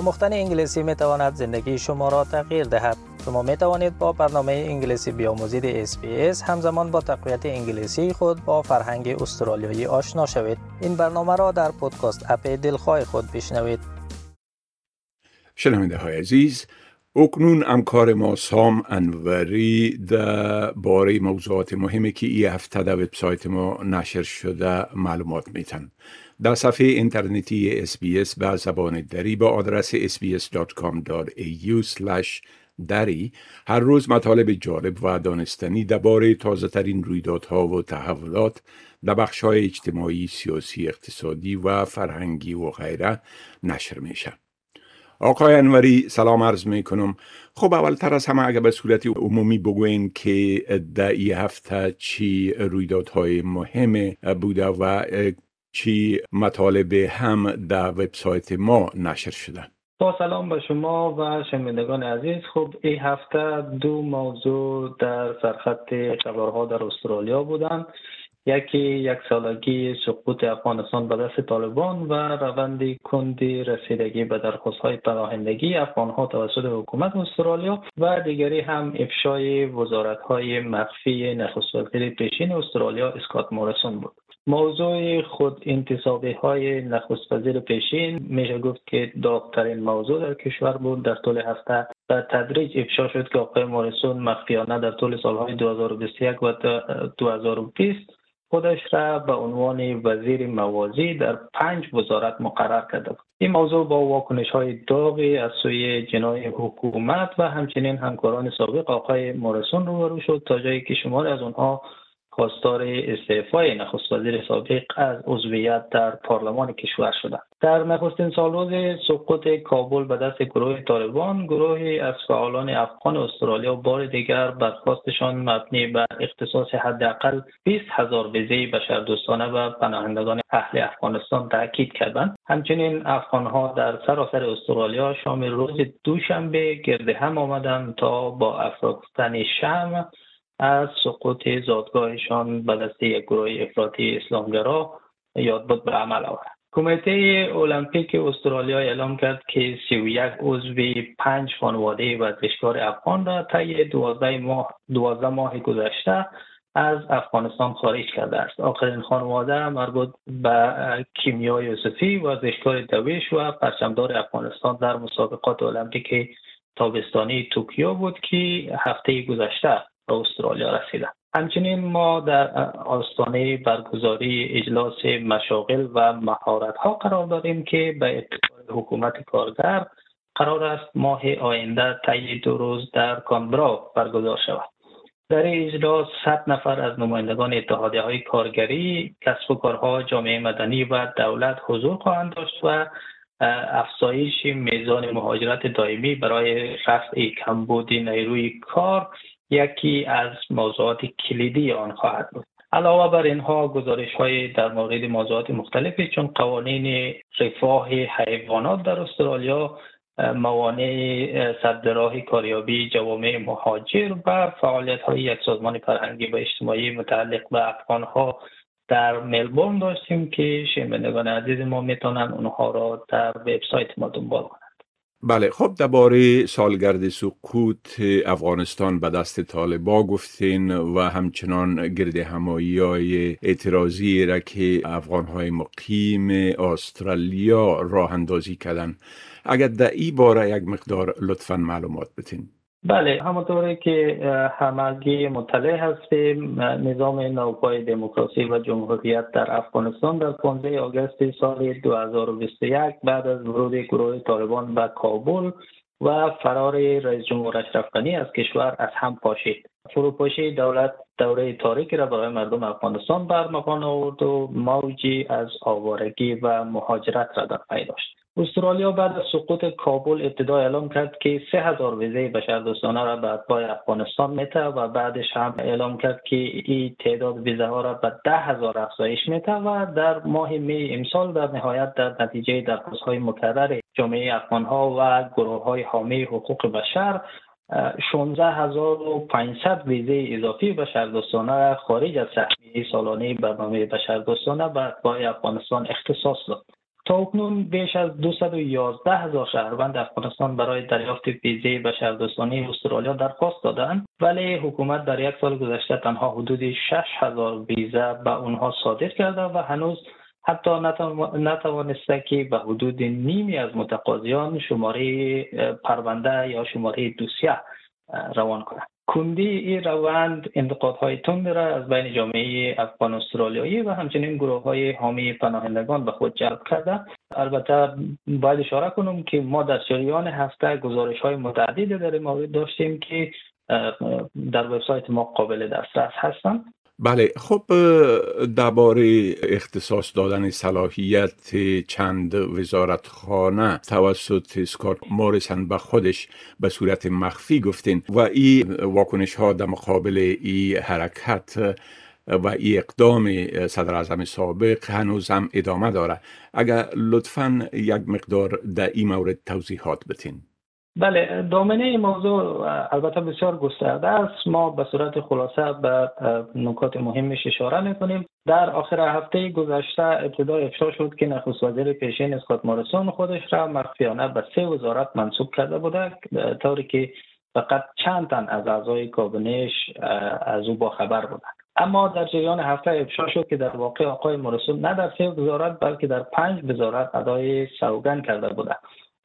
آموختن انگلیسی می تواند زندگی شما را تغییر دهد. شما می توانید با برنامه انگلیسی بیاموزید SBS همزمان با تقویت انگلیسی خود با فرهنگ استرالیایی آشنا شوید. این برنامه را در پودکاست اپ دلخواه خود بشنوید. شنونده های عزیز اکنون امکار ما سام انوری در باره موضوعات مهمی که ای هفته در وبسایت ما نشر شده معلومات میتن در صفحه اینترنتی SBS به زبان دری با آدرس sbs.com.au دری هر روز مطالب جالب و دانستنی درباره تازه ترین رویدادها و تحولات در بخش های اجتماعی، سیاسی، اقتصادی و فرهنگی و غیره نشر میشه. آقای انوری سلام عرض می کنم خب اولتر از همه اگر به صورت عمومی بگوین که در این هفته چی رویدادهای مهم بوده و چی مطالب هم در وبسایت ما نشر شده. با سلام به شما و شنوندگان عزیز. خب این هفته دو موضوع در سرخط خبرها در استرالیا بودند یکی یک سالگی سقوط افغانستان به دست طالبان و روند کندی رسیدگی به درخواست های پناهندگی افغان ها توسط حکومت استرالیا و دیگری هم افشای وزارت های مخفی نخست وزیر پیشین استرالیا اسکات موریسون بود. موضوع خود انتصابی های نخست وزیر پیشین میشه گفت که داغترین موضوع در کشور بود. در طول هفته و تدریج افشا شد که آقای موریسون مخفیانه در طول سالهای 2021 و 2020 خودش را به عنوان وزیر موازی در پنج وزارت مقرر کرده بود. این موضوع با واکنش های داغی از سوی جنای حکومت و همچنین همکاران سابق آقای مورسون روبرو شد تا جایی که شماری از آنها خواستار استعفای نخست وزیر سابق از عضویت در پارلمان کشور شدند. در نخستین سالروز سقوط کابل به دست گروه طالبان گروهی از فعالان افغان استرالیا بار دیگر برخواستشان مبنی بر اختصاص حداقل 20 هزار ویزه بشردوستانه و پناهندگان اهل افغانستان تاکید کردند. همچنین افغانها در سراسر استرالیا شامل روز دوشنبه گرد هم آمدند تا با افراختن شم از سقوط زادگاهشان به دست یک گروه افراطی اسلامگرا یاد بود به عمل آورد. کمیته المپیک استرالیا اعلام کرد که 31 عضو پنج خانواده ورزشکار افغان را طی 12 ماه 12 ماه گذشته از افغانستان خارج کرده است. آخرین خانواده مربوط به کیمیا یوسفی ورزشکار دویش و پرچمدار افغانستان در مسابقات المپیک تابستانی توکیو بود که هفته گذشته به استرالیا رسیدن همچنین ما در آستانه برگزاری اجلاس مشاغل و مهارت ها قرار داریم که به اتفاق حکومت کارگر قرار است ماه آینده طی دو روز در کانبرا برگزار شود. در اجلاس 100 نفر از نمایندگان اتحادیه های کارگری، کسب و کارها، جامعه مدنی و دولت حضور خواهند داشت و افزایش میزان مهاجرت دائمی برای رفع کمبود نیروی کار یکی از موضوعات کلیدی آن خواهد بود. علاوه بر اینها گزارش های در مورد موضوعات مختلفی چون قوانین رفاه حیوانات در استرالیا موانع صد کاریابی جوامع مهاجر و فعالیت های یک سازمان فرهنگی و اجتماعی متعلق به افغان ها در ملبورن داشتیم که شنوندگان عزیز ما می‌تونن اونها را در وبسایت ما دنبال کنند. بله خب درباره سالگرد سقوط افغانستان به دست طالبا گفتین و همچنان گرد همایی های اعتراضی را که افغان های مقیم استرالیا راه اندازی کردن. اگر در ای باره یک مقدار لطفا معلومات بتین. بله همونطوری که همگی مطلع هستیم. نظام نوپای دموکراسی و جمهوریت در افغانستان در 15 آگوست سال 2021 بعد از ورود گروه طالبان به کابل و فرار رئیس جمهور اشرف غنی از کشور از هم پاشید. فروپاشی دولت دوره تاریکی را برای مردم افغانستان برمغان آورد و موجی از آوارگی و مهاجرت را در پی داشت. استرالیا بعد از سقوط کابل ابتدا اعلام کرد که سه هزار ویزه بشردوستانه را به اتباع افغانستان میته و بعدش هم اعلام کرد که این تعداد ویزه ها را به ده هزار افزایش میته و در ماه می امسال در نهایت در نتیجه درخواست های مکرر جامعه افغان ها و گروه های حامی حقوق بشر 16500 ویزه اضافی بشردوستانه خارج از سهمیه سالانه برنامه بشردوستانه به اتباع افغانستان اختصاص داد. اکنون بیش از 211 هزار شهروند افغانستان برای دریافت ویزه بشردوستانه استرالیا درخواست دادند ولی حکومت در یک سال گذشته تنها حدود 6 هزار ویزه به اونها صادر کرده و هنوز حتی نتوانسته که به حدود نیمی از متقاضیان شماره پرونده یا شماره دوسیه روان کنند. کندی این روند انتقادهای تند را از بین جامعه افغان استرالیایی و همچنین گروه های حامی پناهندگان به خود جلب کرده. البته باید اشاره کنم که ما در شریان هفته گزارش های متعددی در مورد داشتیم که در وبسایت ما قابل دسترس هستند. بله خب درباره اختصاص دادن صلاحیت چند وزارتخانه توسط اسکار مارسن به خودش به صورت مخفی گفتین و این واکنش ها در مقابل این حرکت و این اقدام صدر اعظم سابق هنوز هم ادامه داره. اگر لطفا یک مقدار در این مورد توضیحات بتین. بله دامنه این موضوع البته بسیار گسترده است. ما به صورت خلاصه به نکات مهمش اشاره می‌کنیم در آخر هفته گذشته ابتدا افشا شد که نخست وزیر پیشین اسکات مارسون خودش را مخفیانه به سه وزارت منصوب کرده بوده طوری که فقط چند تن از اعضای کابینش از او با خبر بودند. اما در جریان هفته افشا شد که در واقع آقای مارسون نه در سه وزارت بلکه در پنج وزارت ادای سوگن کرده بوده.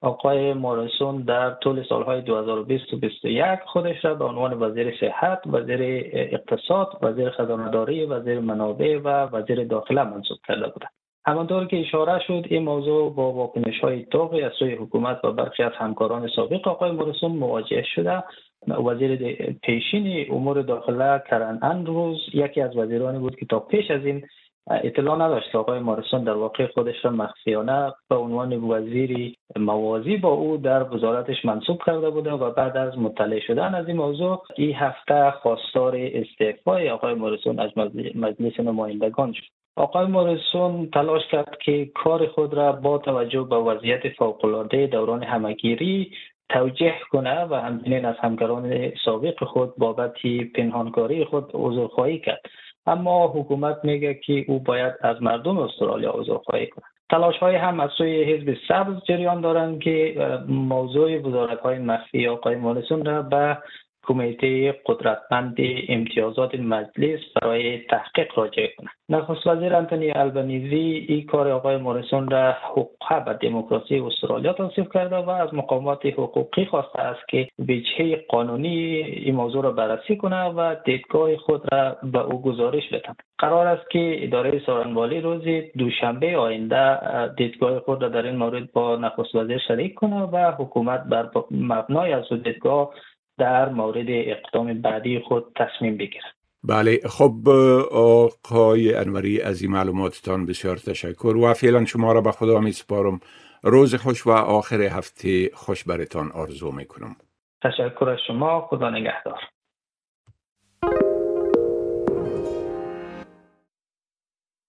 آقای مورسون در طول سالهای 2020 و 2021 خودش را به عنوان وزیر صحت، وزیر اقتصاد، وزیر خزانه‌داری، وزیر منابع و وزیر داخله منصوب کرده بودند. همانطور که اشاره شد این موضوع با واکنش های توقی از سوی حکومت و برخی از همکاران سابق آقای مورسون مواجه شده وزیر پیشین امور داخله کرن اندروز یکی از وزیرانی بود که تا پیش از این اطلاع نداشت. آقای مارسون در واقع خودش را مخفیانه به عنوان وزیری موازی با او در وزارتش منصوب کرده بوده و بعد از مطلع شدن از این موضوع این هفته خواستار استعفای آقای مارسون از مجلس نمایندگان شد. آقای مورسون تلاش کرد که کار خود را با توجه به وضعیت فوقالعاده دوران همگیری توجه کنه و همچنین از همکاران سابق خود بابت پنهانکاری خود عذرخواهی کرد. اما حکومت میگه که او باید از مردم استرالیا عذرخواهی کنه تلاش های هم از سوی حزب سبز جریان دارند که موضوع وزارت های مخفی آقای مالسون را به کمیته قدرتمند امتیازات مجلس برای تحقیق راجع کنند نخست وزیر انتونی البنیزی این کار آقای موریسون را حقوق به دموکراسی استرالیا توصیف کرده و از مقامات حقوقی خواسته است که وجهه قانونی این موضوع را بررسی کنه و دیدگاه خود را به او گزارش بدن قرار است که اداره سارنوالی روز دوشنبه آینده دیدگاه خود را در این مورد با نخست وزیر شریک کنه و حکومت بر مبنای از دیدگاه در مورد اقدام بعدی خود تصمیم بگیرد. بله خب آقای انوری از این معلوماتتان بسیار تشکر و فعلا شما را به خدا می سپارم روز خوش و آخر هفته خوش برتان آرزو می کنم تشکر از شما خدا نگهدار.